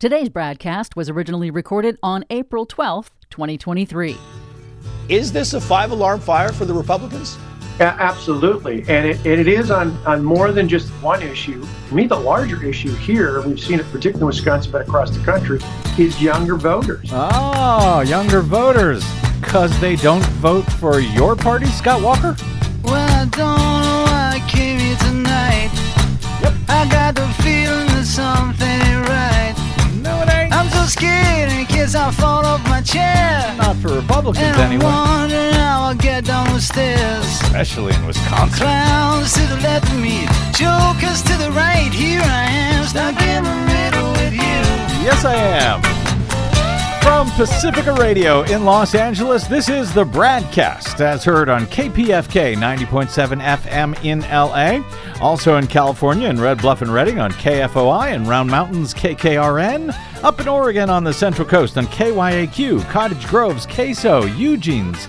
Today's broadcast was originally recorded on April 12th, 2023. Is this a five alarm fire for the Republicans? Yeah, absolutely. And it, and it is on, on more than just one issue. To me, the larger issue here, we've seen it particularly in Wisconsin, but across the country, is younger voters. Oh, younger voters. Because they don't vote for your party, Scott Walker? Well, I don't know why I came here tonight. Yep. I got the feeling that something ain't right. Scared in case I fall off my chair. Not for Republicans, And I'm anyway. wondering how I'll get down the stairs. Especially in Wisconsin. Clowns to the left of me, jokers to the right. Here I am, stuck in the middle with you. Yes, I am. From Pacifica Radio in Los Angeles, this is the Bradcast as heard on KPFK 90.7 FM in LA. Also in California in Red Bluff and Redding on KFOI and Round Mountains KKRN. Up in Oregon on the Central Coast on KYAQ, Cottage Grove's Queso, Eugene's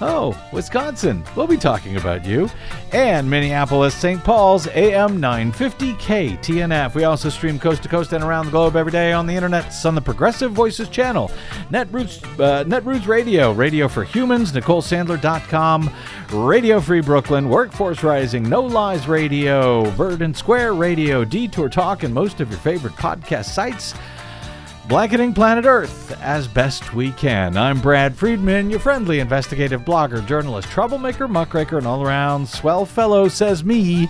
Oh, Wisconsin. We'll be talking about you. And Minneapolis, St. Paul's AM 950 KTNF. We also stream coast to coast and around the globe every day on the internet on the Progressive Voices channel. Netroots, uh, Netroots Radio, Radio for Humans, NicoleSandler.com, Radio Free Brooklyn, Workforce Rising, No Lies Radio, Verdant Square Radio, Detour Talk, and most of your favorite podcast sites. Blanketing Planet Earth as best we can. I'm Brad Friedman, your friendly investigative blogger, journalist, troublemaker, muckraker, and all around swell fellow, says me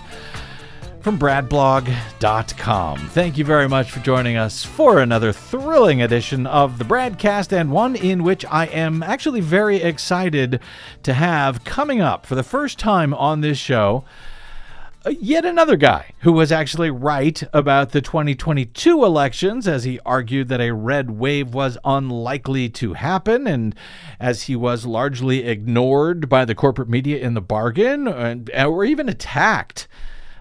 from bradblog.com. Thank you very much for joining us for another thrilling edition of the Bradcast, and one in which I am actually very excited to have coming up for the first time on this show yet another guy who was actually right about the 2022 elections as he argued that a red wave was unlikely to happen and as he was largely ignored by the corporate media in the bargain and, or even attacked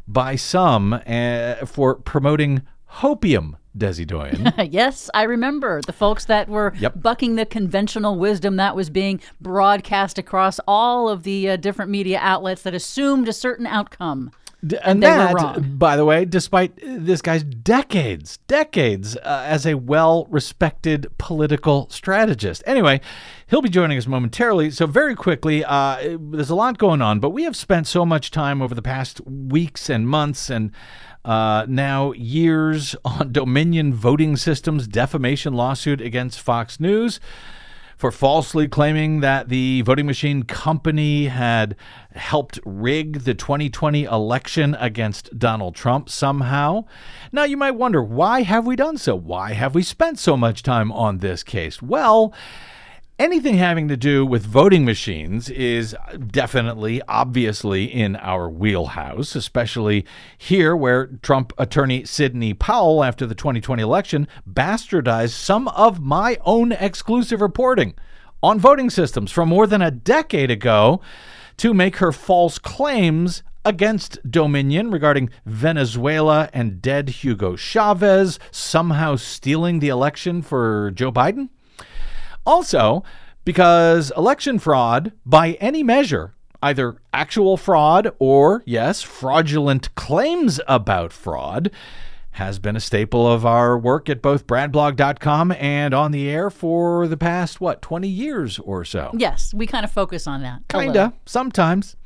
by some uh, for promoting hopium Desi Doyen. yes, I remember the folks that were Yep. bucking the conventional wisdom that was being broadcast across all of the uh, different media outlets that assumed a certain outcome. And they that, by the way, despite this guy's decades, decades uh, as a well respected political strategist. Anyway, he'll be joining us momentarily. So, very quickly, uh, there's a lot going on, but we have spent so much time over the past weeks and months and uh, now years on Dominion voting systems defamation lawsuit against Fox News for falsely claiming that the voting machine company had helped rig the 2020 election against Donald Trump somehow. Now you might wonder, why have we done so? Why have we spent so much time on this case? Well, Anything having to do with voting machines is definitely, obviously, in our wheelhouse, especially here where Trump attorney Sidney Powell, after the 2020 election, bastardized some of my own exclusive reporting on voting systems from more than a decade ago to make her false claims against Dominion regarding Venezuela and dead Hugo Chavez somehow stealing the election for Joe Biden. Also, because election fraud, by any measure, either actual fraud or, yes, fraudulent claims about fraud, has been a staple of our work at both bradblog.com and on the air for the past, what, 20 years or so. Yes, we kind of focus on that. Kinda, sometimes.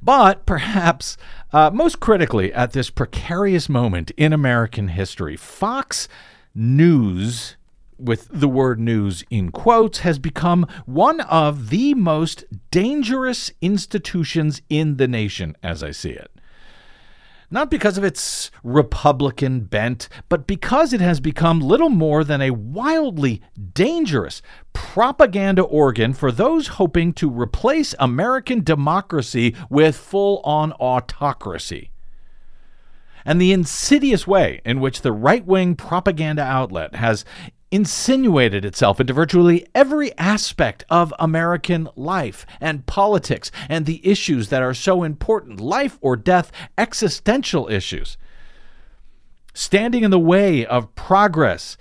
But perhaps uh, most critically, at this precarious moment in American history, Fox News, with the word news in quotes, has become one of the most dangerous institutions in the nation, as I see it not because of its Republican bent, but because it has become little more than a wildly dangerous propaganda organ for those hoping to replace American democracy with full on autocracy. And the insidious way in which the right wing propaganda outlet has insinuated itself into virtually every aspect of American life and politics and the issues that are so important life or death, existential issues. Standing in the way of progress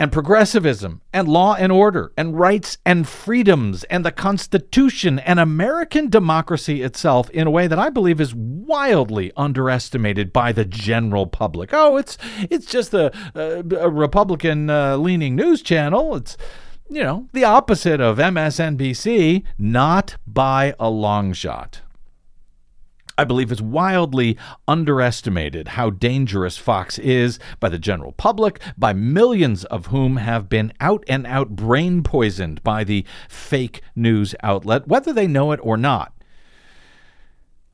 and progressivism and law and order and rights and freedoms and the Constitution and American democracy itself in a way that I believe is wildly underestimated by the general public. Oh, it's it's just a, a, Republican uh, leaning news channel. It's you know the opposite of MSNBC, not by a long shot. I believe it's wildly underestimated how dangerous Fox is by the general public, by millions of whom have been out and out brain poisoned by the fake news outlet, whether they know it or not.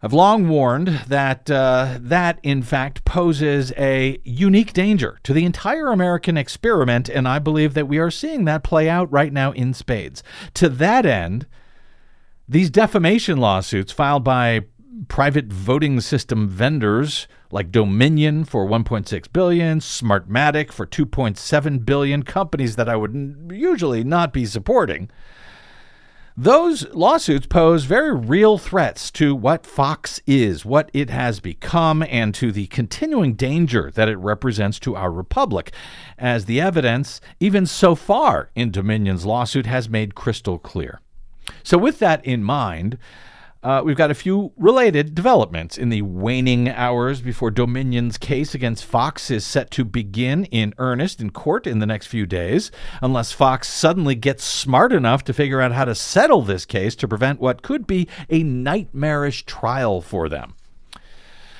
I've long warned that uh, that, in fact, poses a unique danger to the entire American experiment, and I believe that we are seeing that play out right now in spades. To that end, these defamation lawsuits filed by private voting system vendors like Dominion for 1.6 billion, Smartmatic for 2.7 billion, companies that I would usually not be supporting. Those lawsuits pose very real threats to what Fox is, what it has become, and to the continuing danger that it represents to our republic, as the evidence, even so far in Dominion's lawsuit, has made crystal clear. So, with that in mind, uh, we've got a few related developments in the waning hours before Dominion's case against Fox is set to begin in earnest in court in the next few days, unless Fox suddenly gets smart enough to figure out how to settle this case to prevent what could be a nightmarish trial for them.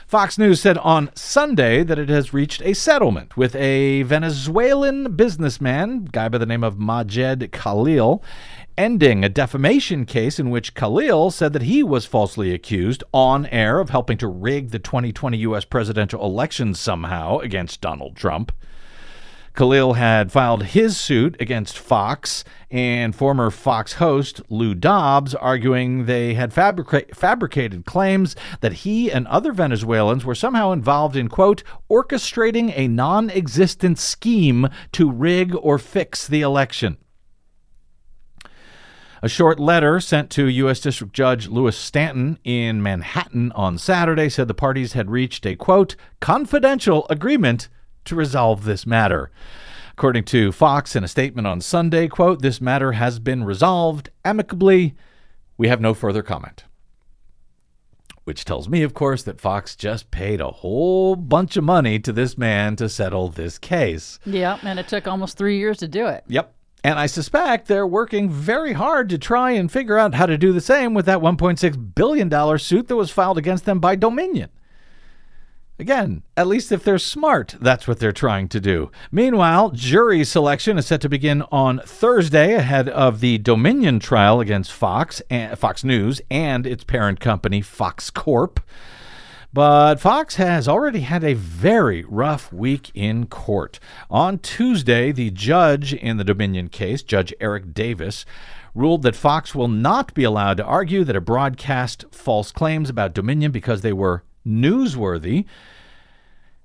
Fox News said on Sunday that it has reached a settlement with a Venezuelan businessman, guy by the name of Majed Khalil, ending a defamation case in which Khalil said that he was falsely accused on air of helping to rig the 2020 U.S. presidential election somehow against Donald Trump. Khalil had filed his suit against Fox and former Fox host Lou Dobbs, arguing they had fabrica- fabricated claims that he and other Venezuelans were somehow involved in, quote, orchestrating a non existent scheme to rig or fix the election. A short letter sent to U.S. District Judge Louis Stanton in Manhattan on Saturday said the parties had reached a, quote, confidential agreement to resolve this matter. According to Fox in a statement on Sunday, quote, this matter has been resolved amicably. We have no further comment. Which tells me, of course, that Fox just paid a whole bunch of money to this man to settle this case. Yeah, and it took almost three years to do it. Yep. And I suspect they're working very hard to try and figure out how to do the same with that $1.6 billion suit that was filed against them by Dominion. Again, at least if they're smart, that's what they're trying to do. Meanwhile, jury selection is set to begin on Thursday ahead of the Dominion trial against Fox, and, Fox News, and its parent company, Fox Corp. But Fox has already had a very rough week in court. On Tuesday, the judge in the Dominion case, Judge Eric Davis, ruled that Fox will not be allowed to argue that it broadcast false claims about Dominion because they were newsworthy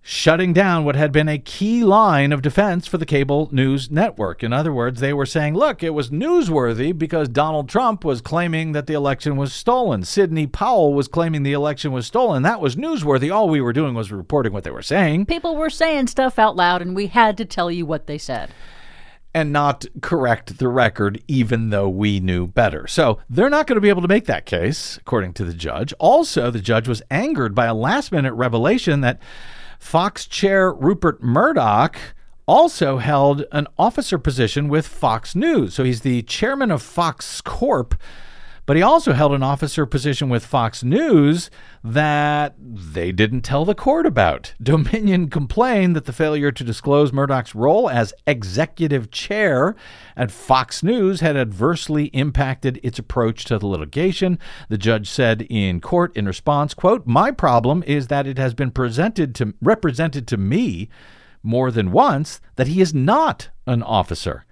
shutting down what had been a key line of defense for the cable news network. In other words, they were saying, look, it was newsworthy because Donald Trump was claiming that the election was stolen. Sidney Powell was claiming the election was stolen. That was newsworthy. All we were doing was reporting what they were saying. People were saying stuff out loud, and we had to tell you what they said and not correct the record, even though we knew better. So they're not going to be able to make that case, according to the judge. Also, the judge was angered by a last minute revelation that Fox chair Rupert Murdoch also held an officer position with Fox News. So he's the chairman of Fox Corp, but he also held an officer position with Fox News that they didn't tell the court about. Dominion complained that the failure to disclose Murdoch's role as executive chair at Fox News had adversely impacted its approach to the litigation. The judge said in court in response, quote, "My problem is that it has been presented to represented to me more than once that he is not an officer."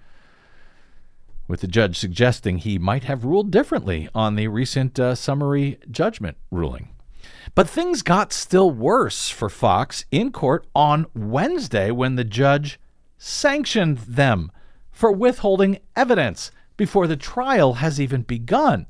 With the judge suggesting he might have ruled differently on the recent uh, summary judgment ruling. But things got still worse for Fox in court on Wednesday when the judge sanctioned them for withholding evidence before the trial has even begun.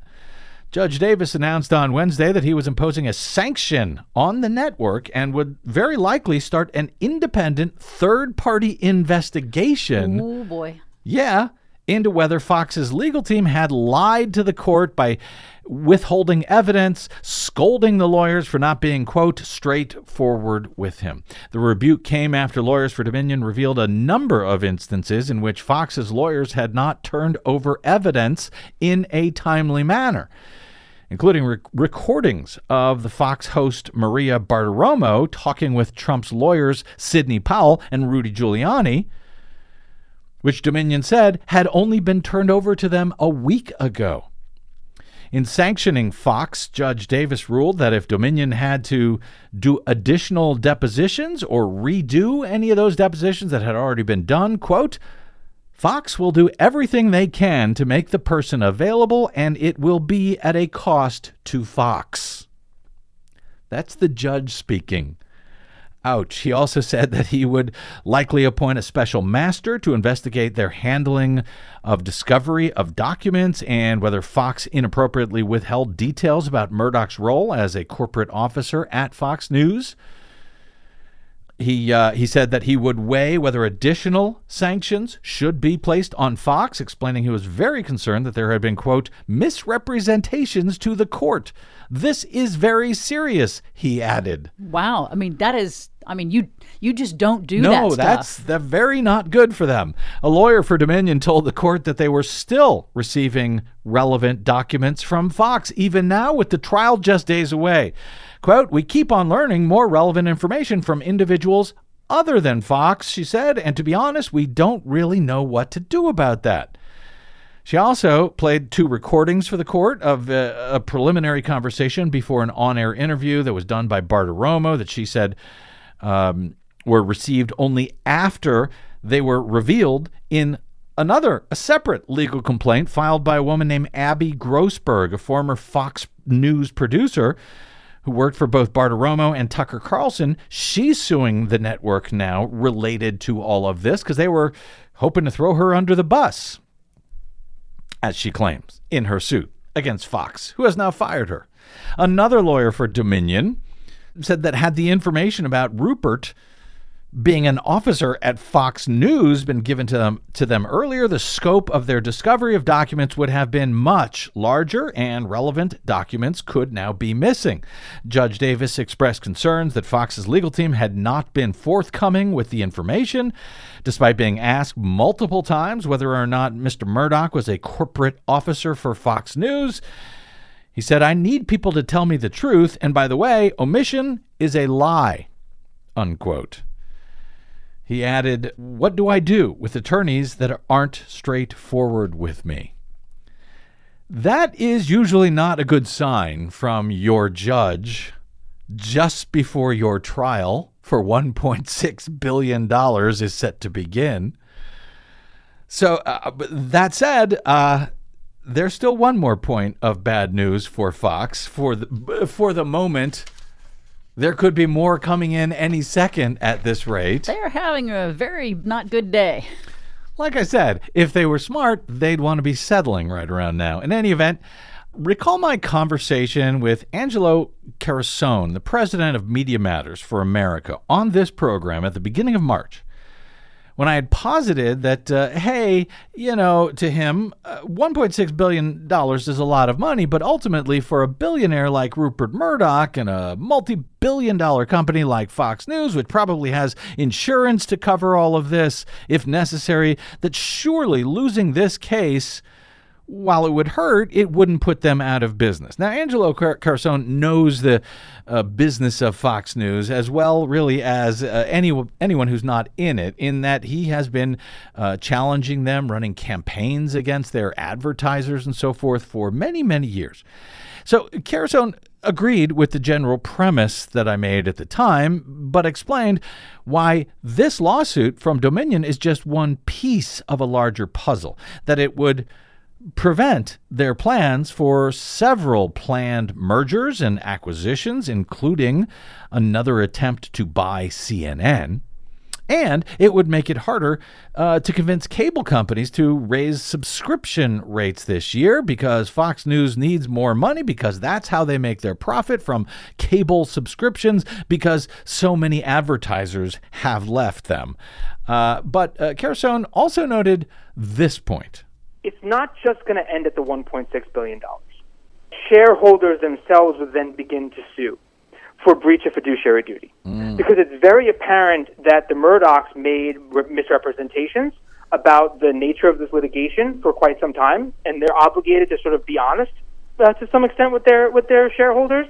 Judge Davis announced on Wednesday that he was imposing a sanction on the network and would very likely start an independent third party investigation. Oh boy. Yeah, into whether Fox's legal team had lied to the court by withholding evidence, scolding the lawyers for not being, quote, straightforward with him. The rebuke came after Lawyers for Dominion revealed a number of instances in which Fox's lawyers had not turned over evidence in a timely manner including rec- recordings of the Fox host Maria Bartiromo talking with Trump's lawyers Sidney Powell and Rudy Giuliani, which Dominion said had only been turned over to them a week ago. In sanctioning Fox, Judge Davis ruled that if Dominion had to do additional depositions or redo any of those depositions that had already been done, quote, Fox will do everything they can to make the person available, and it will be at a cost to Fox. That's the judge speaking. Ouch. He also said that he would likely appoint a special master to investigate their handling of discovery of documents and whether Fox inappropriately withheld details about Murdoch's role as a corporate officer at Fox News. He, uh, he said that he would weigh whether additional sanctions should be placed on Fox, explaining he was very concerned that there had been, quote, misrepresentations to the court. This is very serious, he added. Wow. I mean, that is. I mean, you you just don't do no, that stuff. No, that's the very not good for them. A lawyer for Dominion told the court that they were still receiving relevant documents from Fox, even now with the trial just days away. Quote, we keep on learning more relevant information from individuals other than Fox, she said, and to be honest, we don't really know what to do about that. She also played two recordings for the court of uh, a preliminary conversation before an on air interview that was done by Bartiromo that she said um, were received only after they were revealed in another, a separate legal complaint filed by a woman named Abby Grossberg, a former Fox News producer who worked for both Bartiromo and Tucker Carlson. She's suing the network now related to all of this because they were hoping to throw her under the bus, as she claims in her suit against Fox, who has now fired her. Another lawyer for Dominion said that had the information about Rupert being an officer at Fox News been given to them to them earlier, the scope of their discovery of documents would have been much larger and relevant documents could now be missing. Judge Davis expressed concerns that Fox's legal team had not been forthcoming with the information, despite being asked multiple times whether or not Mr. Murdoch was a corporate officer for Fox News. He said, I need people to tell me the truth, and by the way, omission is a lie. Unquote. He added, What do I do with attorneys that aren't straightforward with me? That is usually not a good sign from your judge just before your trial for $1.6 billion is set to begin. So, uh, that said, uh, there's still one more point of bad news for Fox for the for the moment. There could be more coming in any second at this rate. They're having a very not good day. Like I said, if they were smart, they'd want to be settling right around now. In any event, recall my conversation with Angelo Carusone, the president of Media Matters for America, on this program at the beginning of March when I had posited that, uh, hey, you know, to him, uh, $1.6 billion is a lot of money, but ultimately for a billionaire like Rupert Murdoch and a multi billion dollar company like Fox News, which probably has insurance to cover all of this if necessary, that surely losing this case while it would hurt, it wouldn't put them out of business. Now, Angelo Car- Carusone knows the uh, business of Fox News as well, really, as uh, any, anyone who's not in it, in that he has been uh, challenging them, running campaigns against their advertisers and so forth for many, many years. So, Carusone agreed with the general premise that I made at the time, but explained why this lawsuit from Dominion is just one piece of a larger puzzle, that it would prevent their plans for several planned mergers and acquisitions, including another attempt to buy CNN. And it would make it harder uh, to convince cable companies to raise subscription rates this year because Fox News needs more money because that's how they make their profit from cable subscriptions because so many advertisers have left them. Uh, but uh, also noted this point. It's not just going to end at the $1.6 billion. Shareholders themselves would then begin to sue for breach of fiduciary duty. Mm. Because it's very apparent that the Murdochs made re- misrepresentations about the nature of this litigation for quite some time, and they're obligated to sort of be honest uh, to some extent with their with their shareholders.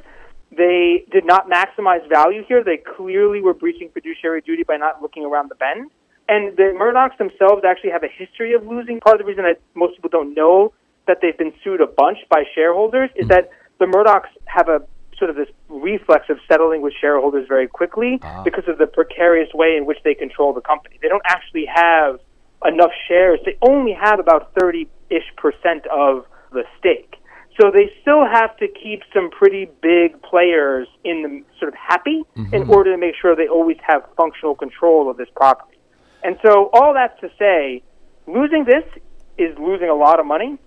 They did not maximize value here. They clearly were breaching fiduciary duty by not looking around the bend. And the Murdochs themselves actually have a history of losing. Part of the reason that most people don't know that they've been sued a bunch by shareholders is mm. that the Murdochs have a sort of this reflex of settling with shareholders very quickly uh-huh. because of the precarious way in which they control the company. They don't actually have enough shares. They only have about 30 ish percent of the stake. So they still have to keep some pretty big players in the sort of happy mm-hmm. in order to make sure they always have functional control of this property. And so all that's to say, losing this is losing a lot of money.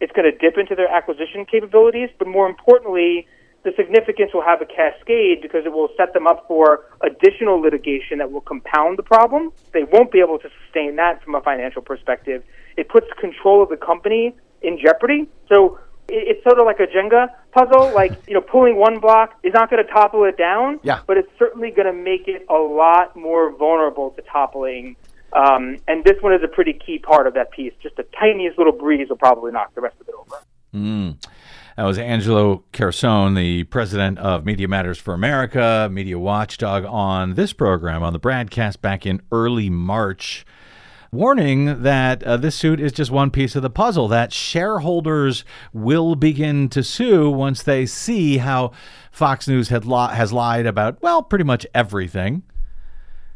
It's going to dip into their acquisition capabilities, but more importantly, the significance will have a cascade because it will set them up for additional litigation that will compound the problem. They won't be able to sustain that from a financial perspective. It puts control of the company in jeopardy. So it's sort of like a Jenga puzzle. Like, you know, pulling one block is not going to topple it down, yeah. but it's certainly going to make it a lot more vulnerable to toppling. Um, and this one is a pretty key part of that piece. Just the tiniest little breeze will probably knock the rest of it over. Mm. That was Angelo Carusone, the president of Media Matters for America, media watchdog, on this program on the Bradcast back in early March, warning that uh, this suit is just one piece of the puzzle, that shareholders will begin to sue once they see how Fox News had li- has lied about, well, pretty much everything.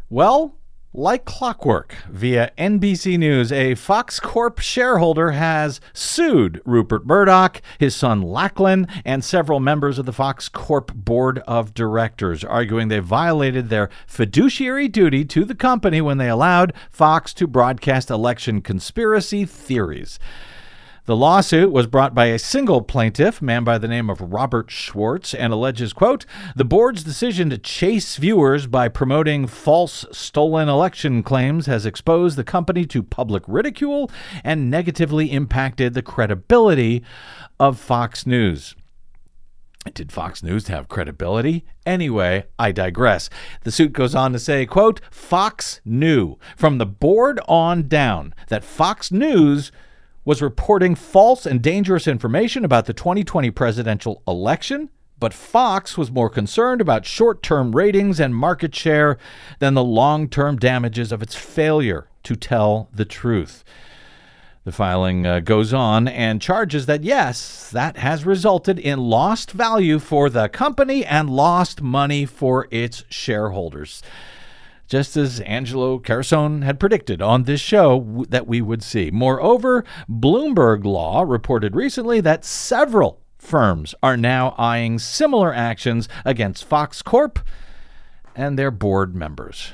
Well, like clockwork, via NBC News, a Fox Corp shareholder has sued Rupert Murdoch, his son Lachlan, and several members of the Fox Corp board of directors, arguing they violated their fiduciary duty to the company when they allowed Fox to broadcast election conspiracy theories. The lawsuit was brought by a single plaintiff, a man by the name of Robert Schwartz, and alleges, quote, the board's decision to chase viewers by promoting false stolen election claims has exposed the company to public ridicule and negatively impacted the credibility of Fox News. Did Fox News have credibility? Anyway, I digress. The suit goes on to say, quote, Fox knew from the board on down that Fox News was reporting false and dangerous information about the 2020 presidential election, but Fox was more concerned about short term ratings and market share than the long term damages of its failure to tell the truth. The filing uh, goes on and charges that, yes, that has resulted in lost value for the company and lost money for its shareholders just as Angelo Carusone had predicted on this show w- that we would see. Moreover, Bloomberg Law reported recently that several firms are now eyeing similar actions against Fox Corp and their board members.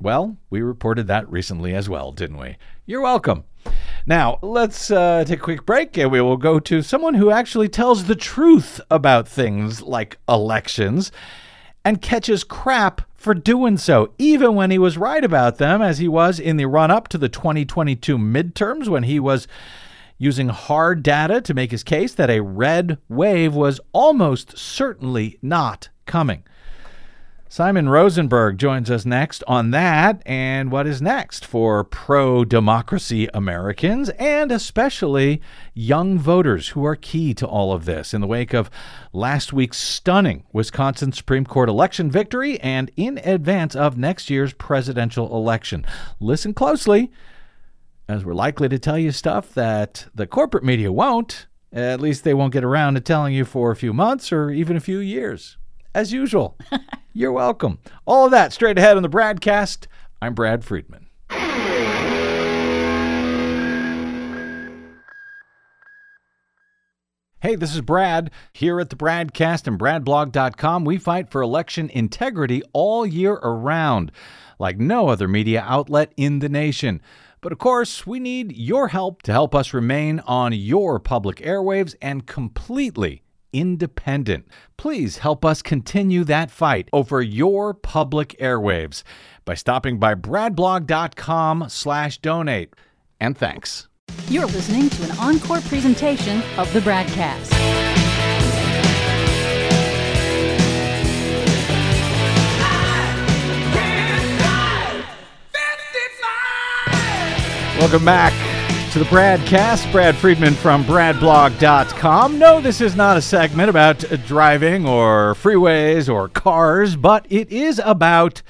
Well, we reported that recently as well, didn't we? You're welcome. Now, let's uh, take a quick break and we will go to someone who actually tells the truth about things like elections and catches crap for doing so, even when he was right about them, as he was in the run up to the 2022 midterms when he was using hard data to make his case that a red wave was almost certainly not coming. Simon Rosenberg joins us next on that and what is next for pro democracy Americans and especially young voters who are key to all of this in the wake of last week's stunning Wisconsin Supreme Court election victory and in advance of next year's presidential election. Listen closely as we're likely to tell you stuff that the corporate media won't. At least they won't get around to telling you for a few months or even a few years as usual. You're welcome. All of that straight ahead on the Bradcast. I'm Brad Friedman. Hey, this is Brad. Here at the Bradcast and BradBlog.com, we fight for election integrity all year around, like no other media outlet in the nation. But of course, we need your help to help us remain on your public airwaves and completely independent. Please help us continue that fight over your public airwaves by stopping by bradblog.com slash donate. And thanks. You're listening to an encore presentation of the Bradcast. Welcome back to the Bradcast. Brad Friedman from BradBlog.com. No, this is not a segment about driving or freeways or cars, but it is about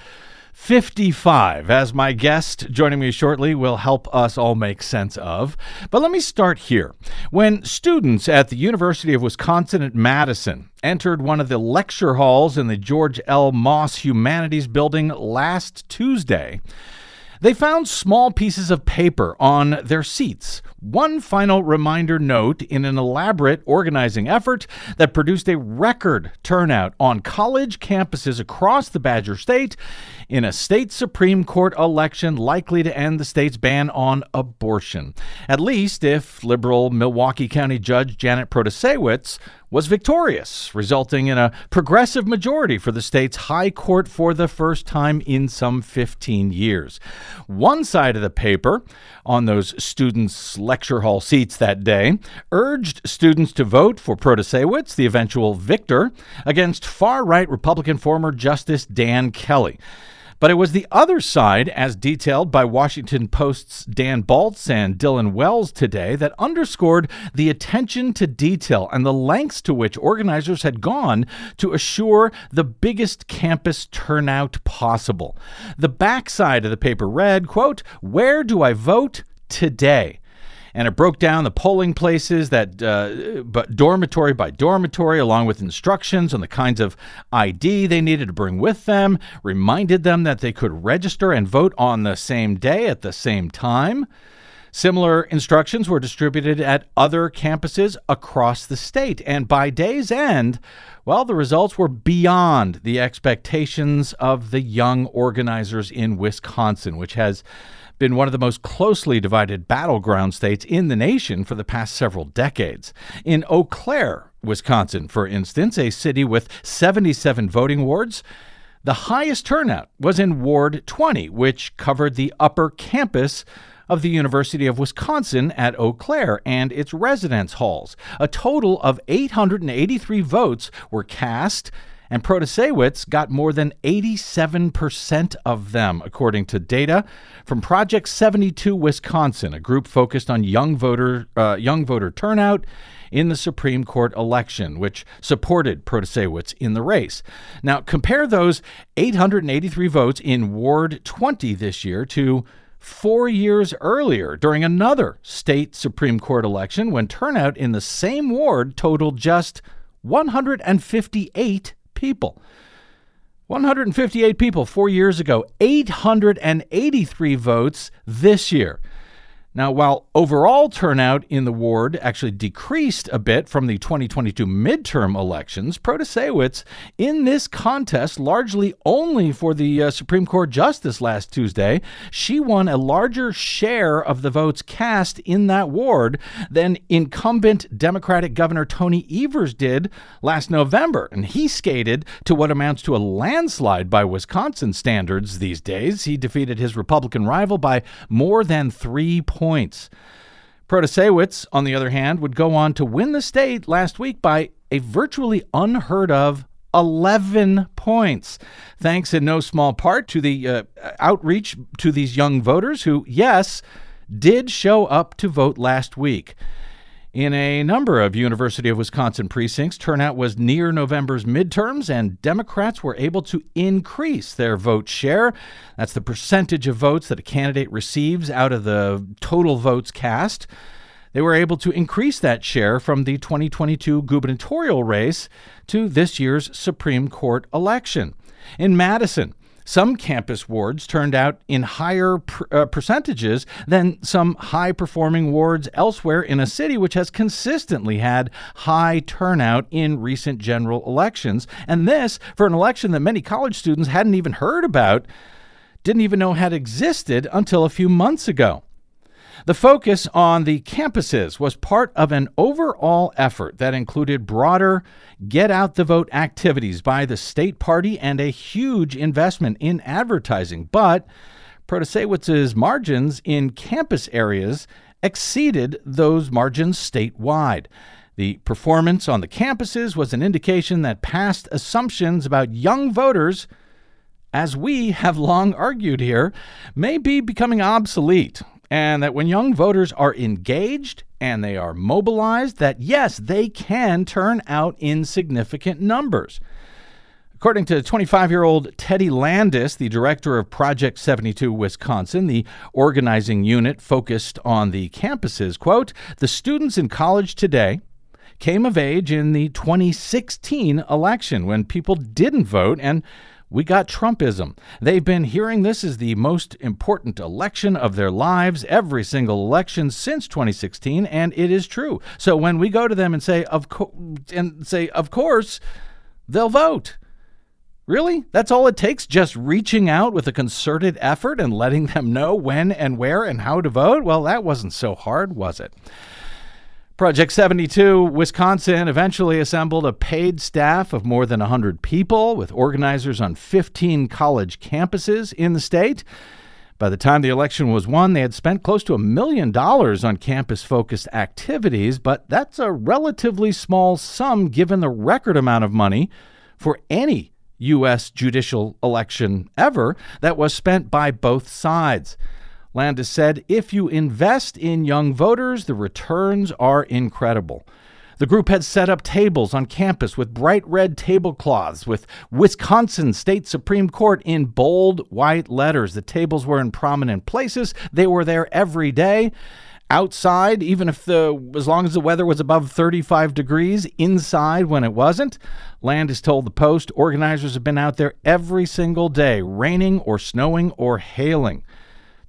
55, as my guest joining me shortly will help us all make sense of. But let me start here. When students at the University of Wisconsin at Madison entered one of the lecture halls in the George L. Mosse Humanities Building last Tuesday, they found small pieces of paper on their seats. One final reminder note in an elaborate organizing effort that produced a record turnout on college campuses across the Badger State in a state Supreme Court election likely to end the state's ban on abortion. At least if liberal Milwaukee County Judge Janet Protasiewicz was victorious, resulting in a progressive majority for the state's high court for the first time in some 15 years. One side of the paper, on those students' lecture hall seats that day, urged students to vote for Protasiewicz, the eventual victor, against far right Republican former Justice Dan Kelly. But it was the other side, as detailed by Washington Post's Dan Balz and Dylan Wells today, that underscored the attention to detail and the lengths to which organizers had gone to assure the biggest campus turnout possible. The backside of the paper read, quote, Where do I vote today? And it broke down the polling places that uh, but dormitory by dormitory along with instructions on the kinds of id they needed to bring with them reminded them that they could register and vote on the same day at the same time Similar instructions were distributed at other campuses across the state. And by day's end, well, the results were beyond the expectations of the young organizers in Wisconsin, which has been one of the most closely divided battleground states in the nation for the past several decades. In Eau Claire, Wisconsin, for instance, a city with 77 voting wards, the highest turnout was in Ward 20, which covered the upper campus of the University of Wisconsin at Eau Claire and its residence halls. A total of 883 votes were cast and Protasiewicz got more than 87% of them, according to data from Project 72 Wisconsin, a group focused on young voter uh, young voter turnout in the Supreme Court election, which supported Protasiewicz in the race. Now, compare those 883 votes in Ward 20 this year to four years earlier during another state Supreme Court election when turnout in the same ward totaled just 158 people. 158 people four years ago, 883 votes this year. Now, while overall turnout in the ward actually decreased a bit from the 2022 midterm elections, Protasiewicz in this contest, largely only for the uh, Supreme Court justice last Tuesday, she won a larger share of the votes cast in that ward than incumbent Democratic Governor Tony Evers did last November. And he skated to what amounts to a landslide by Wisconsin standards these days. He defeated his Republican rival by more than three points points. Protasiewicz, on the other hand, would go on to win the state last week by a virtually unheard of 11 points, thanks in no small part to the uh, outreach to these young voters who, yes, did show up to vote last week. In a number of University of Wisconsin precincts, turnout was near November's midterms, and Democrats were able to increase their vote share. That's the percentage of votes that a candidate receives out of the total votes cast. They were able to increase that share from the 2022 gubernatorial race to this year's Supreme Court election. In Madison, Some campus wards turned out in higher pr- uh, percentages than some high performing wards elsewhere in a city which has consistently had high turnout in recent general elections. And this for an election that many college students hadn't even heard about, didn't even know had existed until a few months ago. The focus on the campuses was part of an overall effort that included broader get out the vote activities by the state party and a huge investment in advertising. But Protasiewicz's margins in campus areas exceeded those margins statewide. The performance on the campuses was an indication that past assumptions about young voters, as we have long argued here, may be becoming obsolete and that when young voters are engaged and they are mobilized, that yes, they can turn out in significant numbers. According to 25 year old Teddy Landis, the director of Project 72 Wisconsin, the organizing unit focused on the campuses, quote, the students in college today came of age in the 2016 election when people didn't vote and we got Trumpism. They've been hearing this is the most important election of their lives, every single election since 2016, and it is true. So when we go to them and say, of co- and say, of course, they'll vote. Really? That's all it takes? Just reaching out with a concerted effort and letting them know when and where and how to vote? Well, that wasn't so hard, was it? Project 72 Wisconsin eventually assembled a paid staff of more than 100 people with organizers on 15 college campuses in the state. By the time the election was won, they had spent close to a million dollars on campus focused activities, but that's a relatively small sum given the record amount of money for any U.S. judicial election ever that was spent by both sides. Landis said, if you invest in young voters, the returns are incredible. The group had set up tables on campus with bright red tablecloths with Wisconsin State Supreme Court in bold white letters. The tables were in prominent places. They were there every day. Outside, even if the as long as the weather was above 35 degrees, inside when it wasn't. Landis told the Post organizers have been out there every single day, raining or snowing or hailing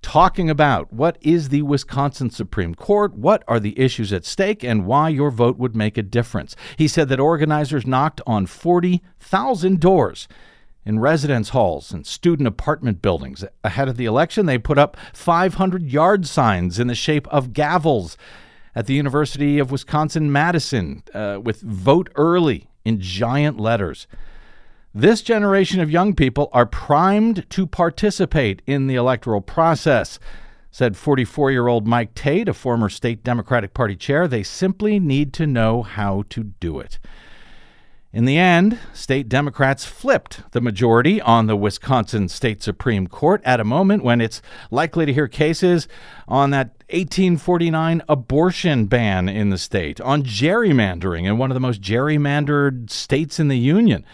talking about what is the Wisconsin Supreme Court, what are the issues at stake, and why your vote would make a difference. He said that organizers knocked on 40,000 doors in residence halls and student apartment buildings. Ahead of the election, they put up 500 yard signs in the shape of gavels at the University of Wisconsin Madison uh, with vote early in giant letters. This generation of young people are primed to participate in the electoral process, said 44 year old Mike Tate, a former state Democratic Party chair. They simply need to know how to do it. In the end, state Democrats flipped the majority on the Wisconsin State Supreme Court at a moment when it's likely to hear cases on that 1849 abortion ban in the state, on gerrymandering in one of the most gerrymandered states in the Union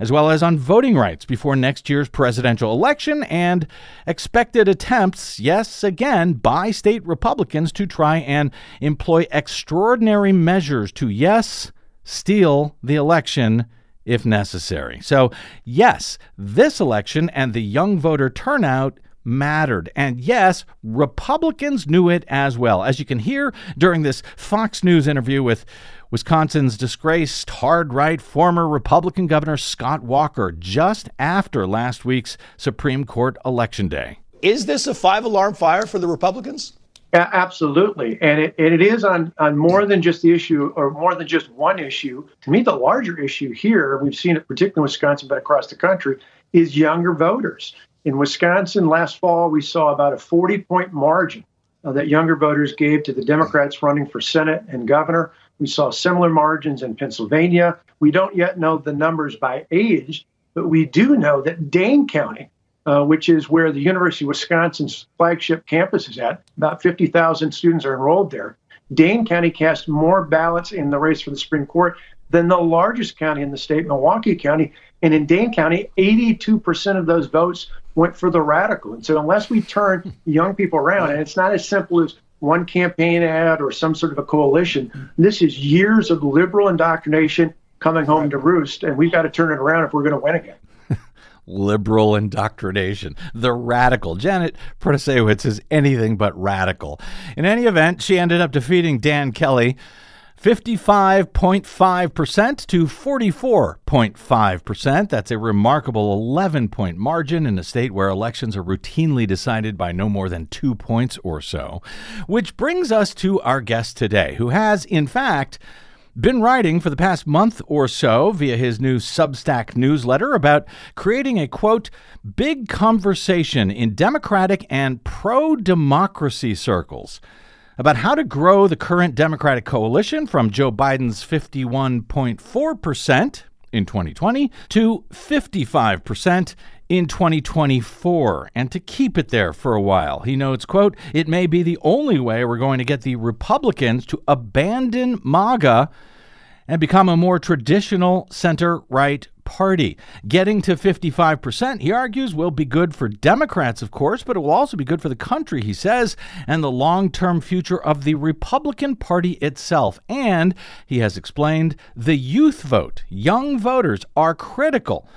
as well as on voting rights before next year's presidential election and expected attempts, yes, again, by state Republicans to try and employ extraordinary measures to, yes, steal the election if necessary. So, yes, this election and the young voter turnout mattered. And yes, Republicans knew it as well. As you can hear during this Fox News interview with Wisconsin's disgraced hard right former Republican Governor Scott Walker just after last week's Supreme Court election day. Is this a five alarm fire for the Republicans? Yeah, absolutely. And it, and it is on, on more than just the issue or more than just one issue. To me, the larger issue here, we've seen it particularly in Wisconsin, but across the country, is younger voters. In Wisconsin last fall, we saw about a 40 point margin uh, that younger voters gave to the Democrats running for Senate and governor. We saw similar margins in Pennsylvania. We don't yet know the numbers by age, but we do know that Dane County, uh, which is where the University of Wisconsin's flagship campus is at, about 50,000 students are enrolled there. Dane County cast more ballots in the race for the Supreme Court than the largest county in the state, Milwaukee County. And in Dane County, 82% of those votes went for the radical. And so, unless we turn young people around, and it's not as simple as one campaign ad or some sort of a coalition. This is years of liberal indoctrination coming home to roost, and we've got to turn it around if we're going to win again. liberal indoctrination. The radical. Janet Protasiewicz is anything but radical. In any event, she ended up defeating Dan Kelly 55.5% to 44.5%. That's a remarkable 11 point margin in a state where elections are routinely decided by no more than two points or so. Which brings us to our guest today, who has, in fact, been writing for the past month or so via his new Substack newsletter about creating a quote, big conversation in Democratic and pro democracy circles about how to grow the current Democratic coalition from Joe Biden's 51.4% in 2020 to 55% in 2024 and to keep it there for a while. He notes, quote, "It may be the only way we're going to get the Republicans to abandon MAGA and become a more traditional center right party. Getting to 55%, he argues, will be good for Democrats, of course, but it will also be good for the country, he says, and the long term future of the Republican Party itself. And he has explained the youth vote. Young voters are critical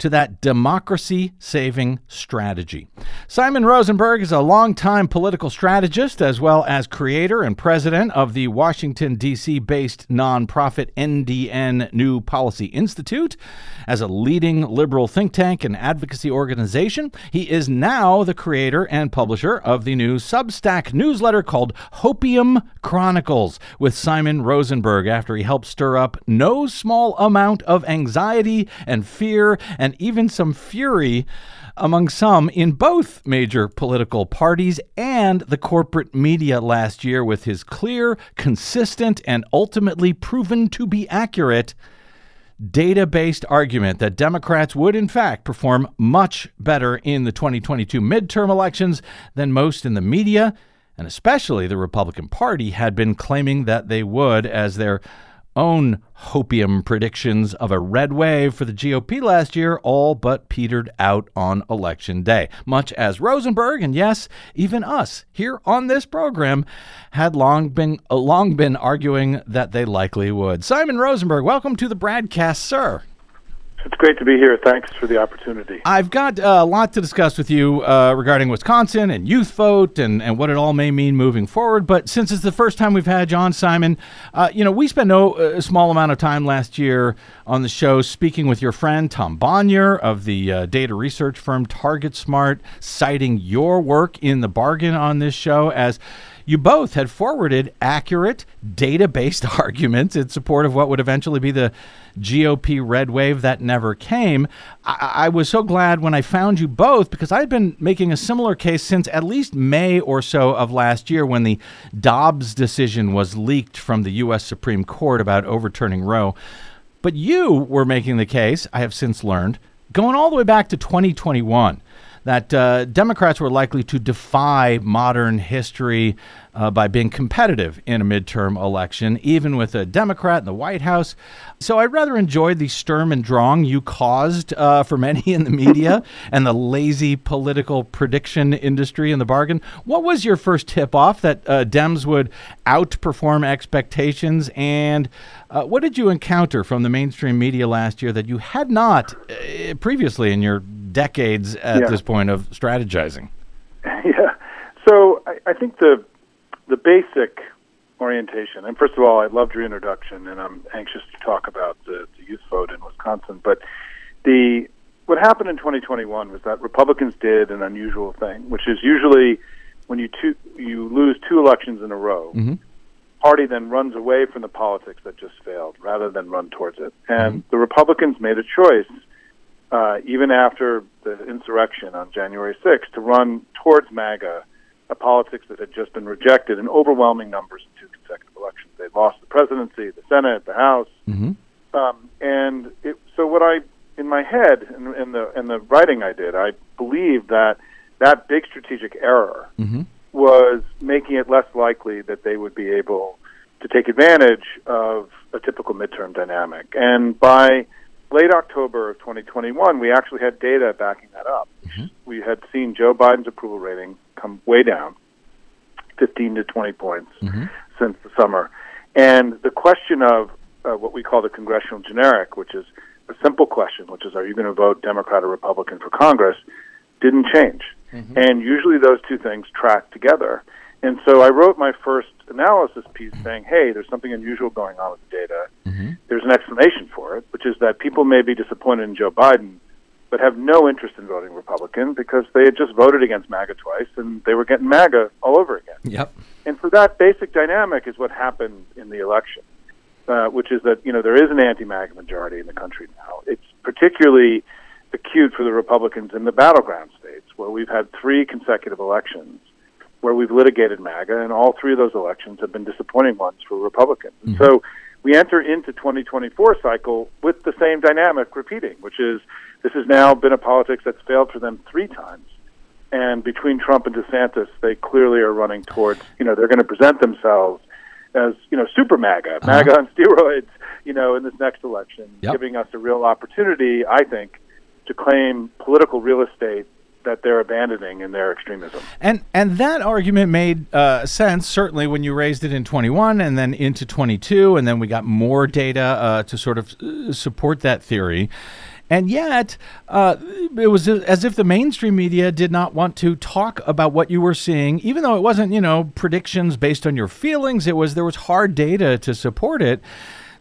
to that democracy saving strategy. Simon Rosenberg is a longtime political strategist as well as creator and president of the Washington, D.C. based nonprofit NDN New Policy Institute. As a leading liberal think tank and advocacy organization, he is now the creator and publisher of the new Substack newsletter called Hopium Chronicles with Simon Rosenberg after he helped stir up no small amount of anxiety and fear and even some fury among some in both major political parties and the corporate media last year with his clear, consistent, and ultimately proven to be accurate data based argument that Democrats would, in fact, perform much better in the 2022 midterm elections than most in the media, and especially the Republican Party had been claiming that they would as their own hopium predictions of a red wave for the GOP last year all but petered out on election day, much as Rosenberg and yes, even us here on this program had long been uh, long been arguing that they likely would. Simon Rosenberg, welcome to the Bradcast, sir. It's great to be here. Thanks for the opportunity. I've got a lot to discuss with you uh, regarding Wisconsin and youth vote and, and what it all may mean moving forward. But since it's the first time we've had John Simon, uh, you know, we spent no uh, small amount of time last year on the show speaking with your friend Tom Bonier of the uh, data research firm Target Smart, citing your work in the bargain on this show as you both had forwarded accurate, data based arguments in support of what would eventually be the GOP red wave that never came. I-, I, was so glad when I found you both because I had been making a similar case since at least May or so of last year when the Dobbs decision was leaked from the U.S. Supreme Court about overturning Roe. But you were making the case, I have since learned, going all the way back to 2021 that uh, Democrats were likely to defy modern history uh, by being competitive in a midterm election, even with a Democrat in the White House. So I rather enjoyed the Sturm and Drang you caused uh, for many in the media and the lazy political prediction industry in the bargain. What was your first tip off that uh, Dems would outperform expectations? And uh, what did you encounter from the mainstream media last year that you had not uh, previously in your decades at Yeah. this point of strategizing? yeah. So I, I think the the basic orientation, and first of all, I loved your introduction, and I'm anxious to talk about the, the youth vote in Wisconsin. But the what happened in 2021 was that Republicans did an unusual thing, which is usually when you two, you lose two elections in a row, Mhm. party then runs away from the politics that just failed rather than run towards it. And the Republicans made a choice, uh, even after the insurrection on January 6th, to run towards MAGA, a politics that had just been rejected in overwhelming numbers in two consecutive elections. They lost the presidency, the Senate, the House, Mm-hmm. um, and it, so what I in my head in, in the in the writing I did, I believed that that big strategic error Mhm. was making it less likely that they would be able to take advantage of a typical midterm dynamic. And by late October of 2021, we actually had data backing that up. Mm-hmm. We had seen Joe Biden's approval rating come way down, 15 to 20 points mm-hmm. since the summer. And the question of uh, what we call the congressional generic, which is a simple question, which is, are you going to vote Democrat or Republican for Congress, didn't change. Mm-hmm. And usually those two things track together. And so I wrote my first analysis piece saying, hey, there's something unusual going on with the data. There's an explanation for it, which is that people may be disappointed in Joe Biden, but have no interest in voting Republican because they had just voted against MAGA twice and they were getting MAGA all over again. Yep. And so that basic dynamic is what happened in the election, uh, which is that you know there is an anti-MAGA majority in the country now. It's particularly acute for the Republicans in the battleground states, where we've had three consecutive elections where we've litigated MAGA, and all three of those elections have been disappointing ones for Republicans. And So mm-hmm. we enter into 2024 cycle with the same dynamic repeating, which is this has now been a politics that's failed for them three times. And between Trump and DeSantis, they clearly are running towards, you know, they're going to present themselves as, you know, super MAGA, uh-huh. MAGA on steroids, you know, in this next election, Yep. giving us a real opportunity, I think, to claim political real estate that they're abandoning in their extremism. And and that argument made uh, sense certainly when you raised it in 21 and then into 22 and then we got more data uh, to sort of uh, support that theory. And yet, uh, it was as if the mainstream media did not want to talk about what you were seeing, even though it wasn't, you know, predictions based on your feelings. It was there was hard data to support it.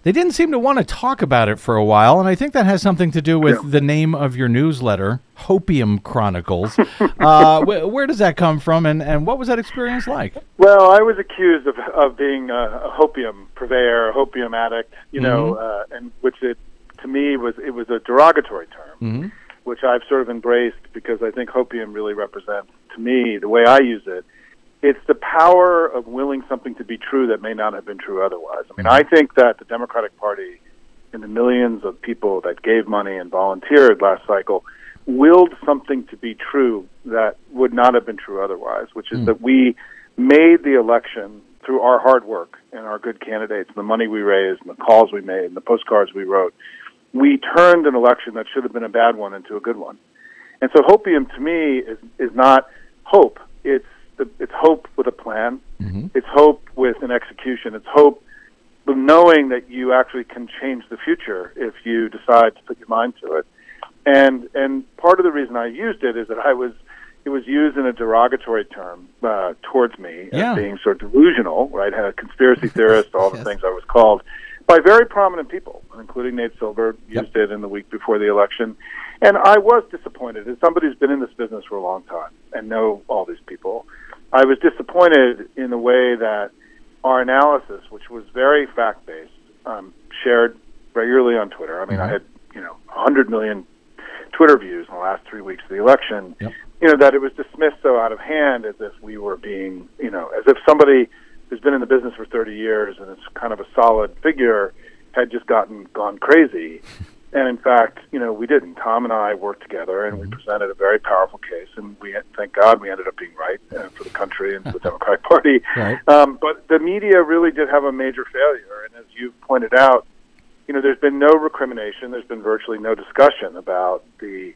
They didn't seem to want to talk about it for a while, and I think that has something to do with the name of your newsletter, Hopium Chronicles. uh, wh- where does that come from, and, and what was that experience like? Well, I was accused of of being a, a hopium purveyor, a hopium addict, you know, uh, and which it to me was it was a derogatory term, which I've sort of embraced because I think hopium really represents to me the way I use it. It's the power of willing something to be true that may not have been true otherwise. I mean, mm-hmm. I think that the Democratic Party and the millions of people that gave money and volunteered last cycle willed something to be true that would not have been true otherwise, which is mm. that we made the election through our hard work and our good candidates, the money we raised, and the calls we made, and the postcards we wrote. We turned an election that should have been a bad one into a good one. And so hopium to me is is not hope. It's it's hope with a plan. It's hope with an execution. It's hope with knowing that you actually can change the future if you decide to put your mind to it. And and part of the reason I used it is that I was it was used in a derogatory term uh, towards me Yeah. as being sort of delusional, right? A conspiracy theorist, all the things I was called by very prominent people, including Nate Silver, used it in the week before the election. And I was disappointed. As somebody who's been in this business for a long time and know all these people, I was disappointed in the way that our analysis, which was very fact based, um, shared regularly on Twitter. I mean, I had you know 100 million Twitter views in the last three weeks of the election. Yep. You know that it was dismissed so out of hand as if we were being, you know, as if somebody who's been in the business for 30 years and is kind of a solid figure had just gotten gone crazy. And in fact, you know, we didn't. Tom and I worked together, and we presented a very powerful case. And we, thank God, we ended up being right uh, for the country and for the Democratic Party. Right. Um, but the media really did have a major failure. And as you pointed out, you know, there's been no recrimination. There's been virtually no discussion about the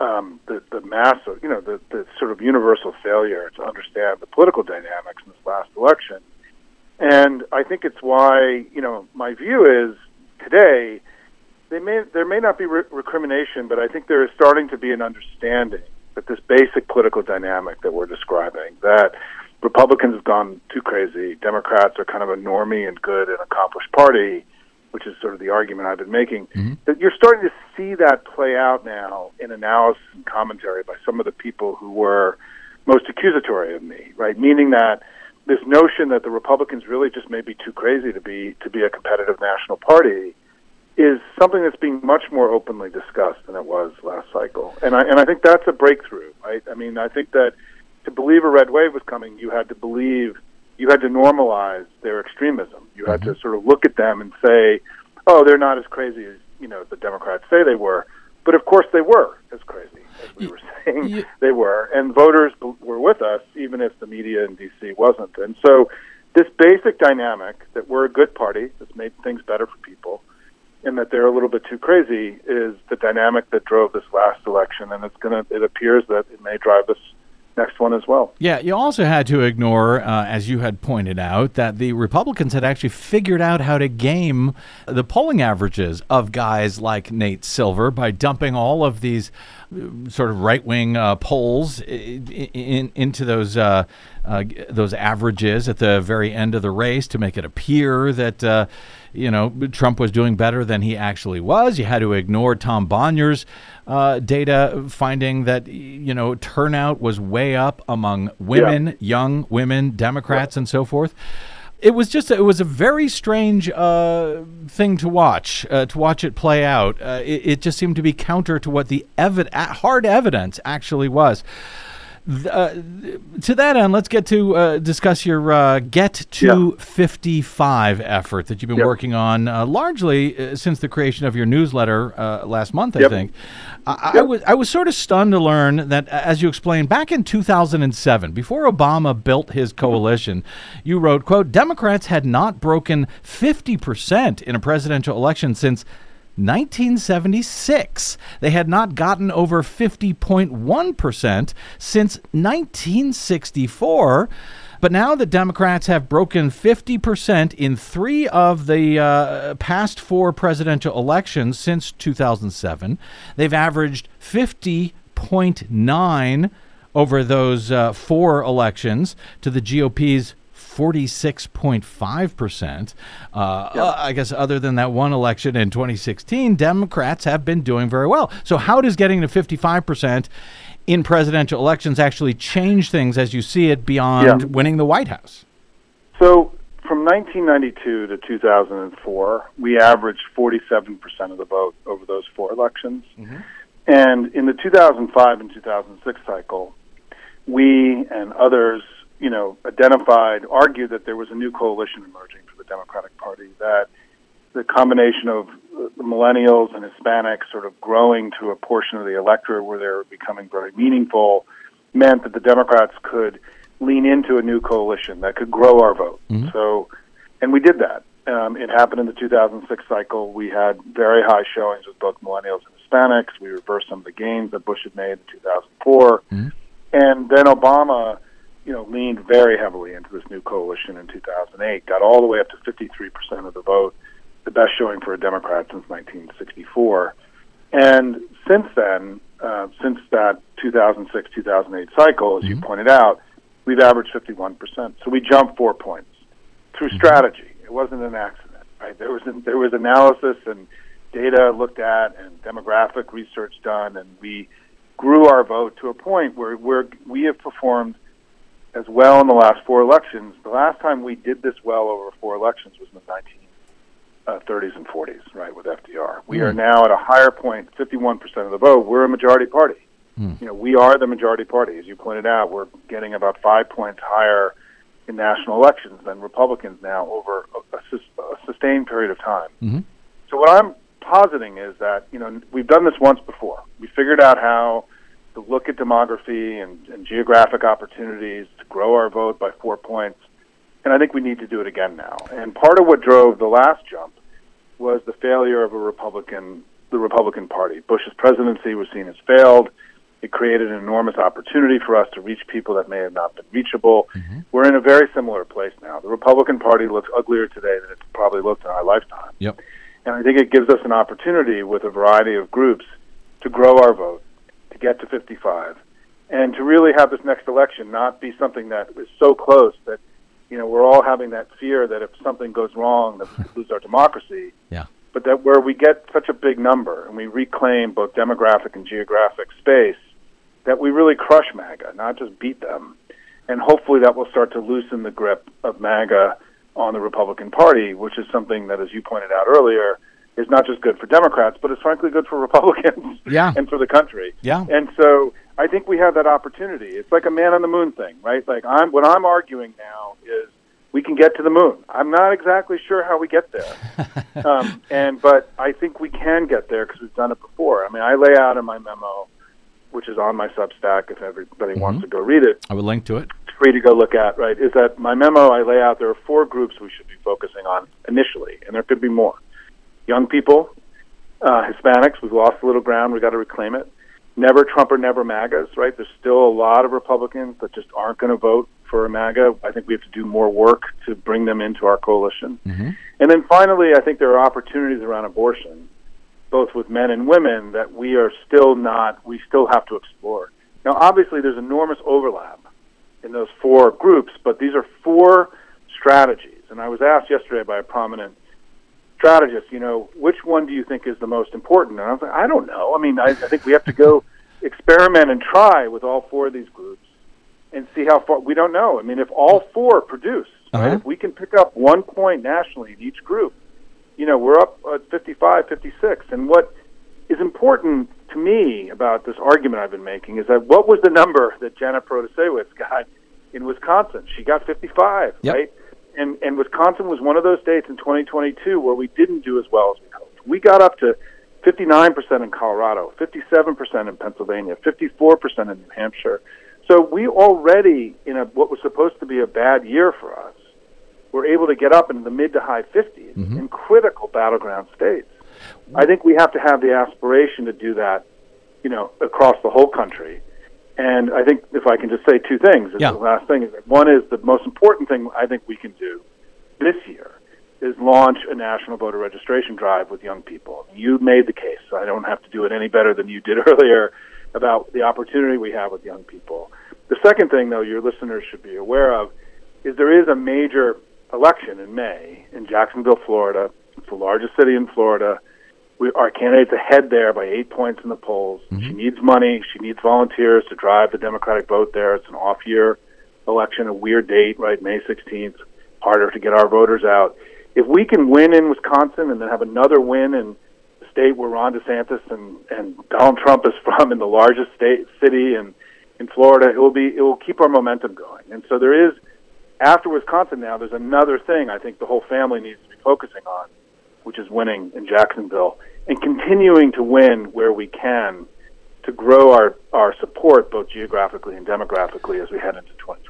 um, the, the massive, you know, the, the sort of universal failure to understand the political dynamics in this last election. And I think it's why, you know, my view is today they may there may not be re- recrimination, but I think there is starting to be an understanding that this basic political dynamic that we're describing that Republicans have gone too crazy, Democrats are kind of a normie and good and accomplished party, which is sort of the argument I've been making. Mm-hmm. That you're starting to see that play out now in analysis and commentary by some of the people who were most accusatory of me, right? Meaning that this notion that the Republicans really just may be too crazy to be to be a competitive national party is something that's being much more openly discussed than it was last cycle. And I and I think that's a breakthrough, right? I mean, I think that to believe a red wave was coming, you had to believe you had to normalize their extremism. You had mm-hmm. to sort of look at them and say, "Oh, they're not as crazy as, you know, the Democrats say they were." But of course they were as crazy as we were saying y- they were, and voters were with us even if the media in DC wasn't. And so this basic dynamic that we're a good party that's made things better for people and that they're a little bit too crazy is the dynamic that drove this last election and it's to it appears that it may drive this next one as well. Yeah, you also had to ignore, uh, as you had pointed out, that the Republicans had actually figured out how to game the polling averages of guys like Nate Silver by dumping all of these sort of right wing uh, polls in, in, into those. Uh, uh, those averages at the very end of the race to make it appear that uh, you know Trump was doing better than he actually was. You had to ignore Tom Bonier's uh, data finding that you know turnout was way up among women, Yeah. young women, Democrats, and so forth. It was just it was a very strange uh, thing to watch uh, to watch it play out. Uh, it, it just seemed to be counter to what the evi- hard evidence actually was. Uh, to that end, let's get to uh, discuss your uh, Get to 55 effort that you've been Yep. working on uh, largely uh, since the creation of your newsletter uh, last month, I Yep. think. I, was I was sort of stunned to learn that, as you explained, back in 2007, before Obama built his coalition, you wrote, "quote Democrats had not broken 50 percent in a presidential election since." 1976. They had not gotten over 50.1% since 1964. But now the Democrats have broken 50% in three of the uh, past four presidential elections since 2007. They've averaged 50.9 over those uh, four elections to the GOP's 46.5%. Uh, uh, I guess other than that one election in 2016, Democrats have been doing very well. So, how does getting to 55% in presidential elections actually change things as you see it beyond Yeah. winning the White House? So from 1992 to 2004, we averaged 47% of the vote over those four elections. Mm-hmm. And in the 2005 and 2006 cycle, we and others, you know, identified, argued that there was a new coalition emerging for the Democratic Party, that the combination of millennials and Hispanics sort of growing to a portion of the electorate where they're becoming very meaningful meant that the Democrats could lean into a new coalition that could grow our vote. So, and we did that. Um, it happened in the 2006 cycle. We had very high showings with both millennials and Hispanics. We reversed some of the gains that Bush had made in 2004. And then Obama, you know, leaned very heavily into this new coalition in 2008, got all the way up to 53% of the vote, the best showing for a Democrat since 1964. And since then, uh, since that 2006 2008 cycle, as you pointed out, we've averaged 51%. So we jumped four points through strategy. It wasn't an accident, right? There was there was analysis and data looked at and demographic research done, and we grew our vote to a point where we're, we have performed as well in the last four elections. The last time we did this well over four elections was in the Uh, 1930s and 40s, right, with FDR. We are hmm. now at a higher point, 51% of the vote. We're a majority party. Hmm. You know, we are the majority party. As you pointed out, we're getting about five points higher in national elections than Republicans now over a, a, sus- a sustained period of time. Mm-hmm. So what I'm positing is that you know we've done this once before. We figured out how to look at demography and, and geographic opportunities to grow our vote by four points, and I think we need to do it again now. And part of what drove the last jump was the failure of a Republican, the Republican Party. Bush's presidency was seen as failed. It created an enormous opportunity for us to reach people that may have not been reachable. Mm-hmm. We're in a very similar place now. The Republican Party looks uglier today than it's probably looked in our lifetime. Yep. And I think it gives us an opportunity with a variety of groups to grow our vote, to get to 55, and to really have this next election not be something that is so close that, you know, we're all having that fear that if something goes wrong, that we lose our democracy. Yeah. But that where we get such a big number and we reclaim both demographic and geographic space, that we really crush MAGA, not just beat them. And hopefully that will start to loosen the grip of MAGA on the Republican Party, which is something that, as you pointed out earlier, is not just good for Democrats, but it's frankly good for Republicans Yeah. and for the country. Yeah. And so I think we have that opportunity. It's like a man on the moon thing, right? Like I'm what I'm arguing now is we can get to the moon. I'm not exactly sure how we get there, um, and but I think we can get there because we've done it before. I mean, I lay out in my memo, which is on my Substack. If everybody wants to go read it, I would link to it. it's free to go look at. Right? Is that my memo? I lay out there are four groups we should be focusing on initially, and there could be more. Young people, uh, Hispanics. We've lost a little ground. We've got to reclaim it. never Trump or never MAGAs, right? There's still a lot of Republicans that just aren't going to vote for a MAGA. I think we have to do more work to bring them into our coalition. And then finally, I think there are opportunities around abortion, both with men and women, that we are still not, we still have to explore. Now, obviously, there's enormous overlap in those four groups, but these are four strategies. And I was asked yesterday by a prominent strategist, you know, which one do you think is the most important? And I was like, I don't know. I mean, I, I think we have to go experiment and try with all four of these groups and see how far. We don't know. I mean, if all four produce, Uh-huh. if we can pick up one point nationally in each group, you know, we're up at 55, 56. And what is important to me about this argument I've been making is that what was the number that Janet Protasiewicz got in Wisconsin? She got 55, Yep. right? And and Wisconsin was one of those states in 2022 where we didn't do as well as we hoped. We got up to 59% in Colorado, 57% in Pennsylvania, 54% in New Hampshire. So we already in a what was supposed to be a bad year for us, were able to get up into the mid to high 50s mm-hmm. in critical battleground states. I think we have to have the aspiration to do that, you know, across the whole country. And I think if I can just say two things, Yeah. the last thing is that one is the most important thing I think we can do this year is launch a national voter registration drive with young people. You made the case. so I don't have to do it any better than you did earlier about the opportunity we have with young people. The second thing, though, your listeners should be aware of is there is a major election in May in Jacksonville, Florida. It's the largest city in Florida. We, our candidate's ahead there by eight points in the polls. Mm-hmm. She needs money. She needs volunteers to drive the Democratic vote there. It's an off-year election, a weird date, right? May 16th. Harder to get our voters out. If we can win in Wisconsin and then have another win in the state where Ron DeSantis and, and Donald Trump is from, in the largest state city and in Florida, it will be it will keep our momentum going. And so there is after Wisconsin now, there's another thing I think the whole family needs to be focusing on, which is winning in Jacksonville and continuing to win where we can to grow our, our support both geographically and demographically as we head into 2024.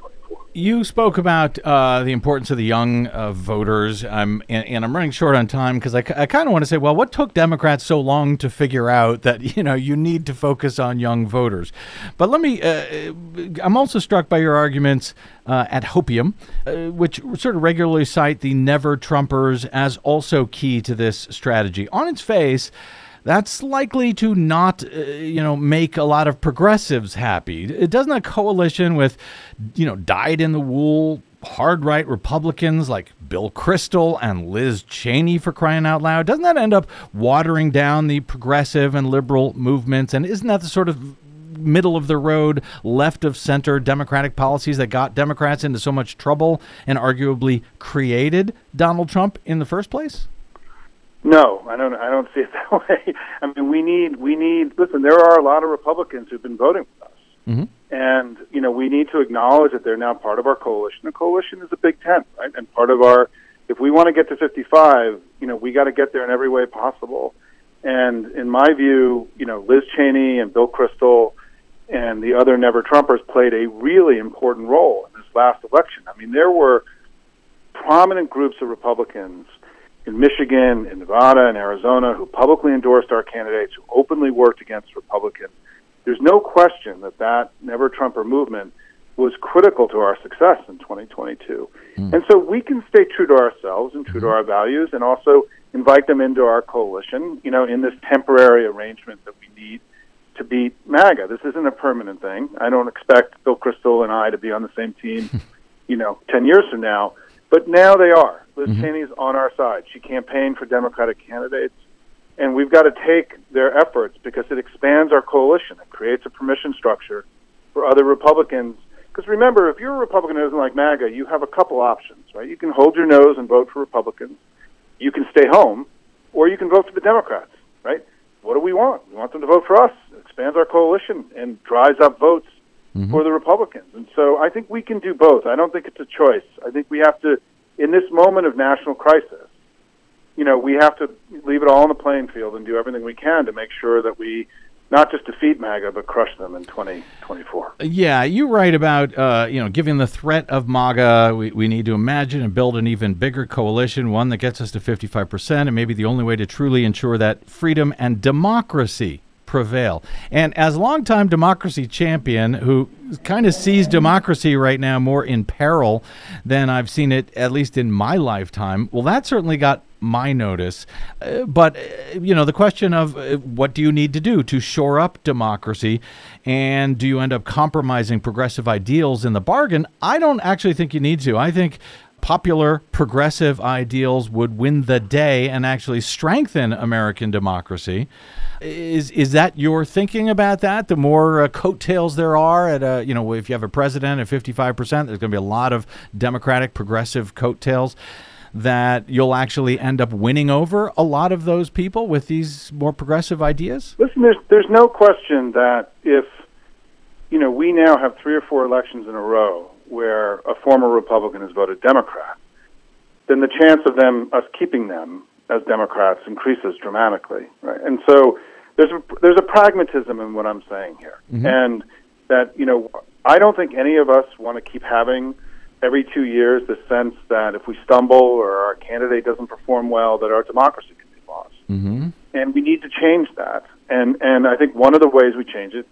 You spoke about uh, the importance of the young uh, voters, and, and I'm running short on time because I, kind of want to say, well, what took Democrats so long to figure out that you know you need to focus on young voters? But let me. Uh, I'm also struck by your arguments uh, at Hopium, uh, which sort of regularly cite the never Trumpers as also key to this strategy. On its face that's likely to not, uh, you know, make a lot of progressives happy. It doesn't a coalition with, you know, dyed in the wool hard right Republicans like Bill Kristol and Liz Cheney for crying out loud, doesn't that end up watering down the progressive and liberal movements? And isn't that the sort of middle of the road, left of center Democratic policies that got Democrats into so much trouble and arguably created Donald Trump in the first place? No, I don't. I don't see it that way. I mean, we need we need. Listen, there are a lot of Republicans who've been voting with us, Mhm. and you know we need to acknowledge that they're now part of our coalition. The coalition is a big tent, right? And part of our, if we want to get to 55, you know, we got to get there in every way possible. And in my view, you know, Liz Cheney and Bill Kristol and the other Never Trumpers played a really important role in this last election. I mean, there were prominent groups of Republicans in Michigan, in Nevada, and Arizona who publicly endorsed our candidates, who openly worked against Republicans. There's no question that that Never Trumper movement was critical to our success in 2022. Hmm. And so we can stay true to ourselves and true to hmm. our values and also invite them into our coalition, you know, in this temporary arrangement that we need to beat MAGA. This isn't a permanent thing. I don't expect Bill Kristol and I to be on the same team, you know, 10 years from now. But now they are. Liz mm-hmm. Cheney's on our side. She campaigned for Democratic candidates. And we've got to take their efforts because it expands our coalition. It creates a permission structure for other Republicans. Because remember, if you're a Republican who doesn't like MAGA, you have a couple options, right? You can hold your nose and vote for Republicans. You can stay home, or you can vote for the Democrats, right? What do we want? We want them to vote for us. It expands our coalition and drives up votes mm-hmm. for the Republicans. And so I think we can do both. I don't think it's a choice. I think we have to, in this moment of national crisis, you know, we have to leave it all on the playing field and do everything we can to make sure that we not just defeat MAGA, but crush them in 2024. Yeah, you write about uh, you know, given the threat of MAGA, we, we need to imagine and build an even bigger coalition, one that gets us to 55%, and maybe the only way to truly ensure that freedom and democracy prevail. And as a longtime democracy champion who kind of sees democracy right now more in peril than I've seen it, at least in my lifetime, well, that certainly got my notice. Uh, but, uh, you know, the question of uh, what do you need to do to shore up democracy and do you end up compromising progressive ideals in the bargain? I don't actually think you need to. I think popular progressive ideals would win the day and actually strengthen American democracy. Is is that your thinking about that? The more uh, coattails there are at a, you know, if you have a president at 55%, there's going to be a lot of democratic progressive coattails that you'll actually end up winning over a lot of those people with these more progressive ideas? Listen, there's there's no question that if you know we now have three or four elections in a row where a former Republican has voted Democrat, then the chance of them us keeping them as Democrats increases dramatically, right? And so there's a, there's a pragmatism in what I'm saying here, Mm-hmm. and that you know I don't think any of us want to keep having every two years the sense that if we stumble or our candidate doesn't perform well, that our democracy can be lost. Mm-hmm. And we need to change that. And and I think one of the ways we change it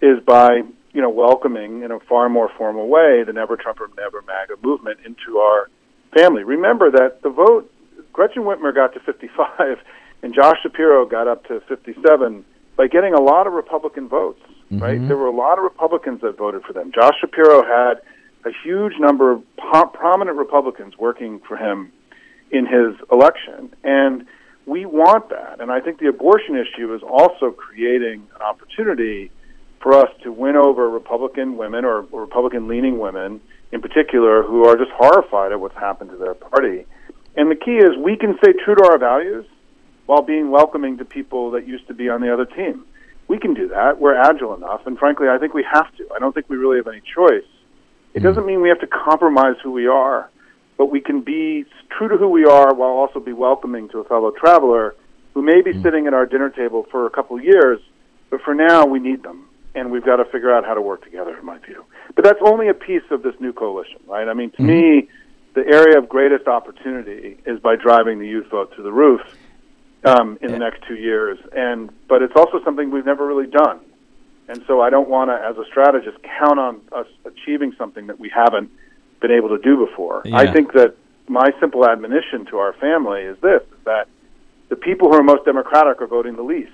is by you know welcoming in a far more formal way the Never Trump or Never MAGA movement into our family. Remember that the vote Gretchen Whitmer got to 55 and Josh Shapiro got up to 57 by getting a lot of Republican votes. Right, mm-hmm. there were a lot of Republicans that voted for them. Josh Shapiro had a huge number of po- prominent Republicans working for him in his election, and we want that. And I think the abortion issue is also creating an opportunity for us to win over Republican women or, or Republican leaning women in particular who are just horrified at what's happened to their party. And the key is we can stay true to our values while being welcoming to people that used to be on the other team. We can do that. We're agile enough. And frankly, I think we have to. I don't think we really have any choice. It hmm. doesn't mean we have to compromise who we are, but we can be true to who we are while also be welcoming to a fellow traveler who may be hmm. sitting at our dinner table for a couple of years, but for now we need them, and we've got to figure out how to work together, in my view. But that's only a piece of this new coalition, right? I mean, to hmm. me, the area of greatest opportunity is by driving the youth vote to the roof um, in the next two years, and but it's also something we've never really done. And so I don't want to, as a strategist, count on us achieving something that we haven't been able to do before. I think that my simple admonition to our family is this: is that the people who are most democratic are voting the least.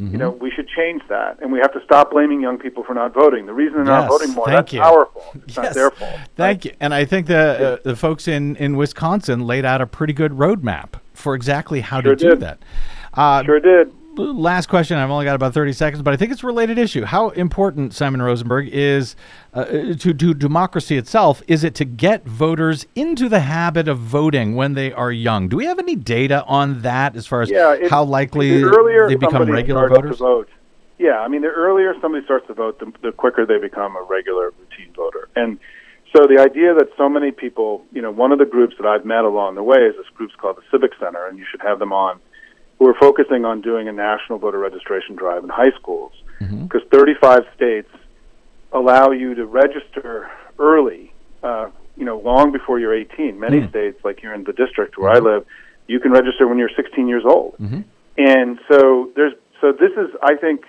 Mm-hmm. You know, we should change that, and we have to stop blaming young people for not voting. The reason they're Yes, not voting more, thank that's you. our fault. It's Yes. not their fault. Thank you. And I think the uh, the folks in, in Wisconsin laid out a pretty good roadmap for exactly how Sure to do that. Uh, Sure did. Last question. I've only got about 30 seconds, but I think it's a related issue. How important, Simon Rosenberg, is uh, to, to democracy itself? Is it to get voters into the habit of voting when they are young? Do we have any data on that as far as Yeah, it- how likely the earlier they become regular voters? Vote, yeah, I mean, the earlier somebody starts to vote, the, the quicker they become a regular routine voter. And so the idea that so many people, you know, one of the groups that I've met along the way is this group's called the Civic Center, and you should have them on, who are focusing on doing a national voter registration drive in high schools. Mm-hmm. Because 35 states allow you to register early, uh, you know, long before you're 18. Many hmm. states, like here in the district where I mm-hmm. live, you can register when you're 16 years old. Mm-hmm. And so there's so this is I think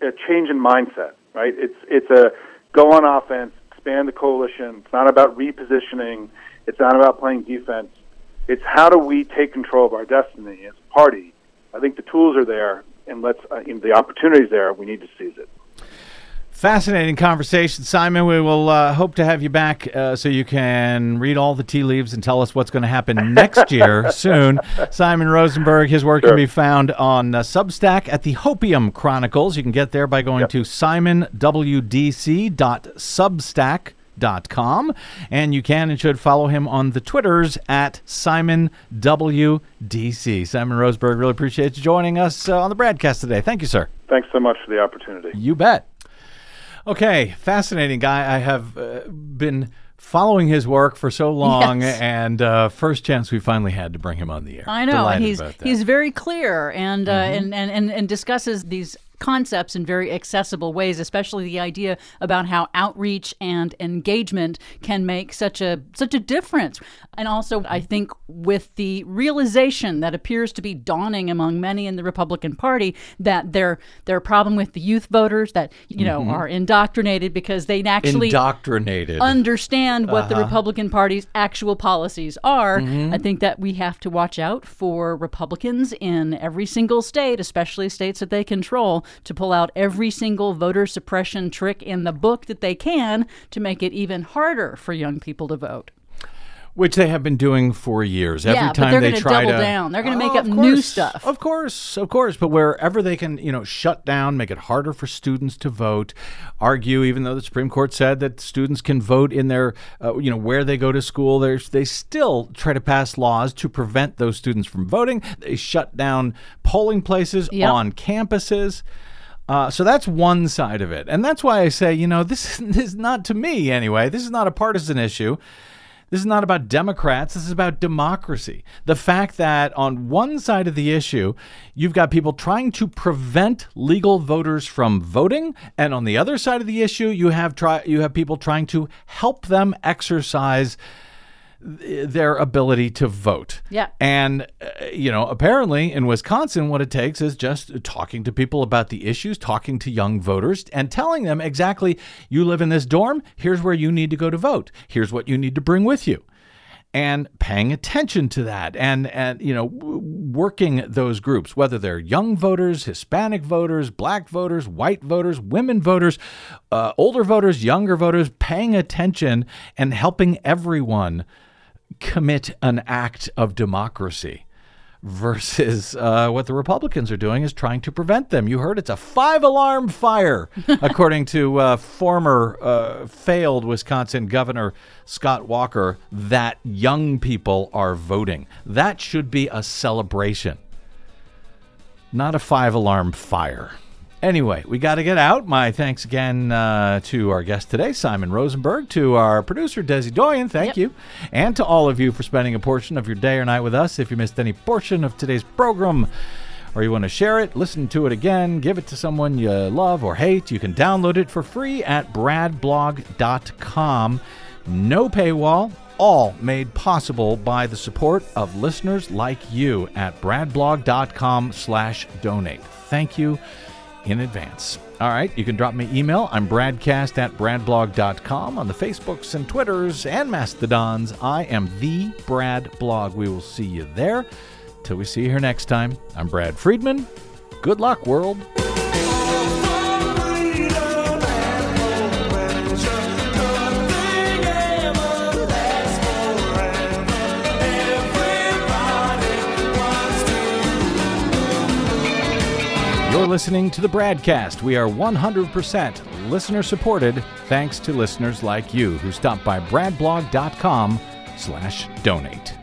a change in mindset, right? It's it's a go on offense, expand the coalition. It's not about repositioning. It's not about playing defense. It's how do we take control of our destiny as a party? I think the tools are there, and let's uh, the opportunities there. We need to seize it. Fascinating conversation, Simon. We will uh, hope to have you back uh, so you can read all the tea leaves and tell us what's going to happen next year soon. Simon Rosenberg, his work can be found on uh, Substack at the Hopium Chronicles. You can get there by going to simonwdc.substack.com. And you can and should follow him on the Twitters at SimonWDC. Simon Rosenberg, really appreciate you joining us uh, on the Bradcast today. Thank you, sir. Thanks so much for the opportunity. You bet. Okay, fascinating guy. I have uh, been following his work for so long, Yes. and uh, first chance we finally had to bring him on the air. I know. Delighted he's that. Mm-hmm. he's very clear and, uh, and, and and and discusses these concepts in very accessible ways, especially the idea about how outreach and engagement can make such a such a difference. And also, I think with the realization that appears to be dawning among many in the Republican Party that their their problem with the youth voters that you know mm-hmm. are indoctrinated because they actually Indoctrinated. understand what the uh-huh. Republican Party's actual policies are. Mm-hmm. I think that we have to watch out for Republicans in every single state, especially states that they control, to pull out every single voter suppression trick in the book that they can to make it even harder for young people to vote. Which they have been doing for years. Every Yeah, but time they're they try double to down. They're gonna Oh, make up of new stuff. Of course, of course. But wherever they can, you know, shut down, make it harder for students to vote, argue, even though the Supreme Court said that students can vote in their, uh, you know, where they go to school, they they still try to pass laws to prevent those students from voting. They shut down polling places Yep. on campuses. Uh, so that's one side of it, and that's why I say, you know, this, this is not to me anyway. This is not a partisan issue. This is not about Democrats. This is about democracy. The fact that on one side of the issue, you've got people trying to prevent legal voters from voting, and on the other side of the issue, you have try you have people trying to help them exercise their ability to vote. Yeah. And, uh, you know, apparently in Wisconsin, what it takes is just talking to people about the issues, talking to young voters, and telling them exactly you live in this dorm, here's where you need to go to vote, here's what you need to bring with you. And paying attention to that, and and you know, w- working those groups, whether they're young voters, Hispanic voters, Black voters, white voters, women voters, uh, older voters, younger voters, paying attention and helping everyone commit an act of democracy versus uh, what the Republicans are doing is trying to prevent them. You heard it's a five alarm fire, according to uh, former uh, failed Wisconsin Governor Scott Walker, that young people are voting. That should be a celebration, not a five alarm fire. Anyway, we got to get out. My thanks again uh, to our guest today, Simon Rosenberg, to our producer, Desi Doyen, thank Yep. you, and to all of you for spending a portion of your day or night with us. If you missed any portion of today's program, or you want to share it, listen to it again, give it to someone you love or hate, you can download it for free at bradblog.com. No paywall, all made possible by the support of listeners like you at bradblog.com slash donate. Thank you in advance. All right, you can drop me email. I'm bradcast at bradblog.com on the Facebooks and Twitters and Mastodons. I am the Brad Blog. We will see you there. Till we see you here next time, I'm Brad Friedman. Good luck, world. You're listening to the Bradcast. We are 100% listener supported thanks to listeners like you who stop by bradblog.com slash donate.